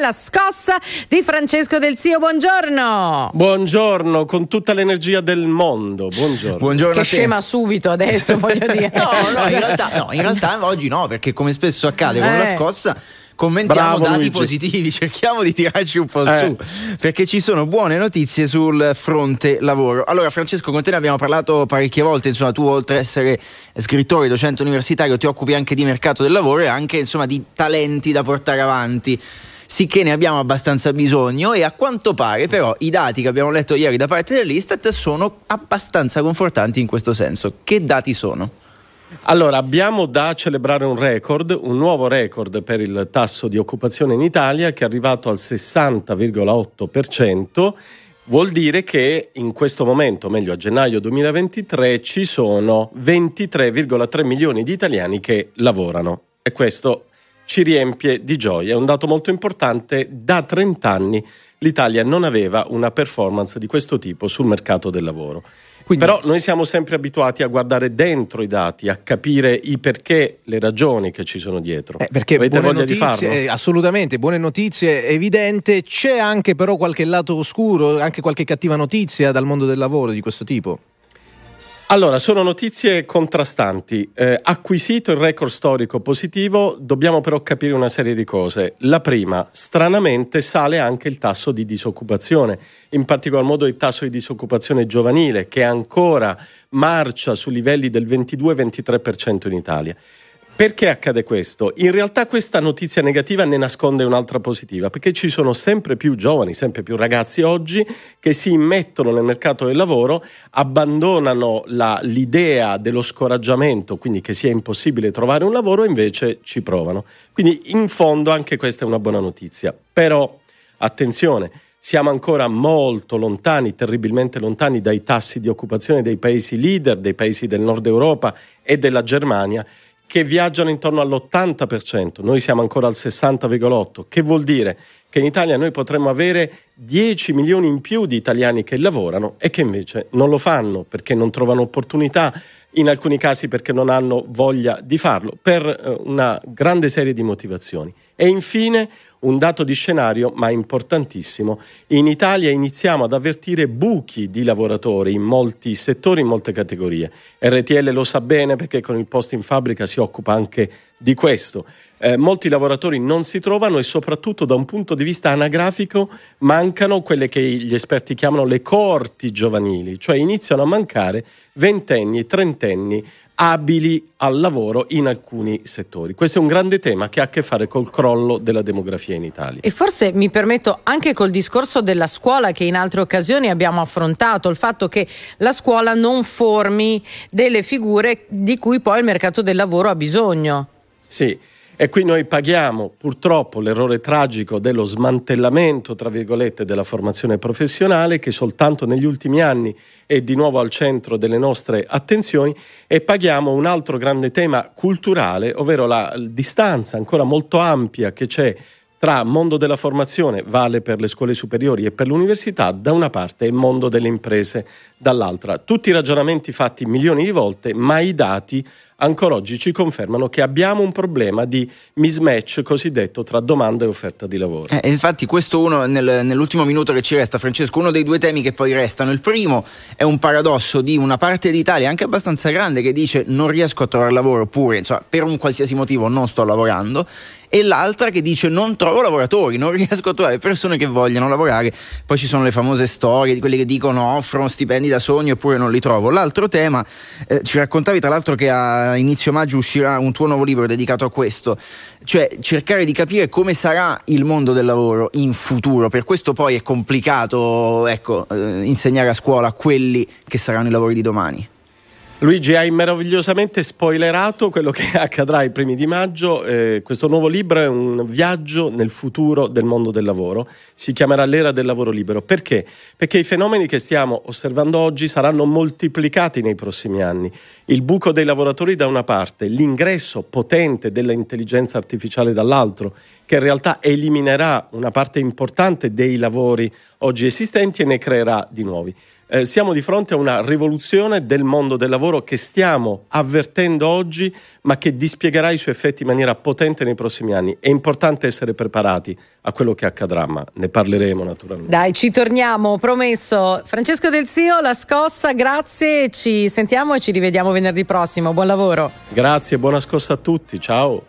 La scossa di Francesco Del Zio, buongiorno. Buongiorno, con tutta l'energia del mondo. Buongiorno. buongiorno che scema subito adesso, voglio dire. no, no, in realtà, no, in realtà oggi no, perché come spesso accade con eh. la scossa commentiamo Bravo, dati Luigi. positivi, cerchiamo di tirarci un po' eh. su, perché ci sono buone notizie sul fronte lavoro. Allora, Francesco, con te ne abbiamo parlato parecchie volte, insomma, tu oltre ad essere scrittore, docente universitario, ti occupi anche di mercato del lavoro e anche, insomma, di talenti da portare avanti sicché ne abbiamo abbastanza bisogno e a quanto pare però i dati che abbiamo letto ieri da parte dell'Istat sono abbastanza confortanti in questo senso. Che dati sono? Allora, abbiamo da celebrare un record, un nuovo record per il tasso di occupazione in Italia che è arrivato al 60,8%. Vuol dire che in questo momento, meglio a gennaio 2023, ci sono 23,3 milioni di italiani che lavorano. E questo ci riempie di gioia. È un dato molto importante. Da 30 anni l'Italia non aveva una performance di questo tipo sul mercato del lavoro. Quindi, Però noi siamo sempre abituati a guardare dentro i dati, a capire i perché, le ragioni che ci sono dietro. Eh, perché Avete voglia notizie, di farlo? Eh, assolutamente, buone notizie, evidente. C'è anche però qualche lato oscuro, anche qualche cattiva notizia dal mondo del lavoro di questo tipo? Allora, sono notizie contrastanti. Eh, acquisito il record storico positivo, dobbiamo però capire una serie di cose. La prima, stranamente sale anche il tasso di disoccupazione, in particolar modo il tasso di disoccupazione giovanile, che ancora marcia su livelli del 22-23% in Italia. Perché accade questo? In realtà questa notizia negativa ne nasconde un'altra positiva, perché ci sono sempre più giovani, sempre più ragazzi oggi che si immettono nel mercato del lavoro, abbandonano la, l'idea dello scoraggiamento, quindi che sia impossibile trovare un lavoro, e invece ci provano. Quindi in fondo anche questa è una buona notizia. Però attenzione, siamo ancora molto lontani, terribilmente lontani dai tassi di occupazione dei paesi leader, dei paesi del nord Europa e della Germania che viaggiano intorno all'80%, noi siamo ancora al 60,8%, che vuol dire che in Italia noi potremmo avere 10 milioni in più di italiani che lavorano e che invece non lo fanno perché non trovano opportunità, in alcuni casi perché non hanno voglia di farlo, per eh, una grande serie di motivazioni. E infine un dato di scenario, ma importantissimo. In Italia iniziamo ad avvertire buchi di lavoratori in molti settori, in molte categorie. RTL lo sa bene perché con il posto in fabbrica si occupa anche di questo. Eh, molti lavoratori non si trovano e soprattutto da un punto di vista anagrafico mancano quelle che gli esperti chiamano le coorti giovanili, cioè iniziano a mancare ventenni, trentenni abili al lavoro in alcuni settori. Questo è un grande tema che ha a che fare col crollo della demografia in Italia. E forse mi permetto anche col discorso della scuola che in altre occasioni abbiamo affrontato, il fatto che la scuola non formi delle figure di cui poi il mercato del lavoro ha bisogno. Sì. E qui noi paghiamo purtroppo l'errore tragico dello smantellamento, tra virgolette, della formazione professionale che soltanto negli ultimi anni è di nuovo al centro delle nostre attenzioni e paghiamo un altro grande tema culturale, ovvero la distanza ancora molto ampia che c'è tra mondo della formazione, vale per le scuole superiori e per l'università da una parte e mondo delle imprese dall'altra. Tutti i ragionamenti fatti milioni di volte, ma i dati ancora oggi ci confermano che abbiamo un problema di mismatch cosiddetto tra domanda e offerta di lavoro. Eh, infatti questo uno nel, nell'ultimo minuto che ci resta, Francesco, uno dei due temi che poi restano. Il primo è un paradosso di una parte d'Italia anche abbastanza grande che dice non riesco a trovare lavoro oppure insomma, per un qualsiasi motivo non sto lavorando e l'altra che dice non trovo lavoratori, non riesco a trovare persone che vogliano lavorare. Poi ci sono le famose storie di quelli che dicono offrono stipendi da sogno eppure non li trovo. L'altro tema, eh, ci raccontavi tra l'altro che a inizio maggio uscirà un tuo nuovo libro dedicato a questo, cioè cercare di capire come sarà il mondo del lavoro in futuro. Per questo poi è complicato ecco, eh, insegnare a scuola quelli che saranno i lavori di domani. Luigi, hai meravigliosamente spoilerato quello che accadrà ai primi di maggio. Eh, questo nuovo libro è un viaggio nel futuro del mondo del lavoro. Si chiamerà l'era del lavoro libero. Perché? Perché i fenomeni che stiamo osservando oggi saranno moltiplicati nei prossimi anni. Il buco dei lavoratori da una parte, l'ingresso potente dell'intelligenza artificiale dall'altro, che in realtà eliminerà una parte importante dei lavori oggi esistenti e ne creerà di nuovi. Eh, siamo di fronte a una rivoluzione del mondo del lavoro che stiamo avvertendo oggi, ma che dispiegherà i suoi effetti in maniera potente nei prossimi anni. È importante essere preparati a quello che accadrà, ma ne parleremo naturalmente. Dai, ci torniamo, promesso. Francesco Del Zio, la scossa, grazie, ci sentiamo e ci rivediamo venerdì prossimo. Buon lavoro. Grazie, buona scossa a tutti, ciao.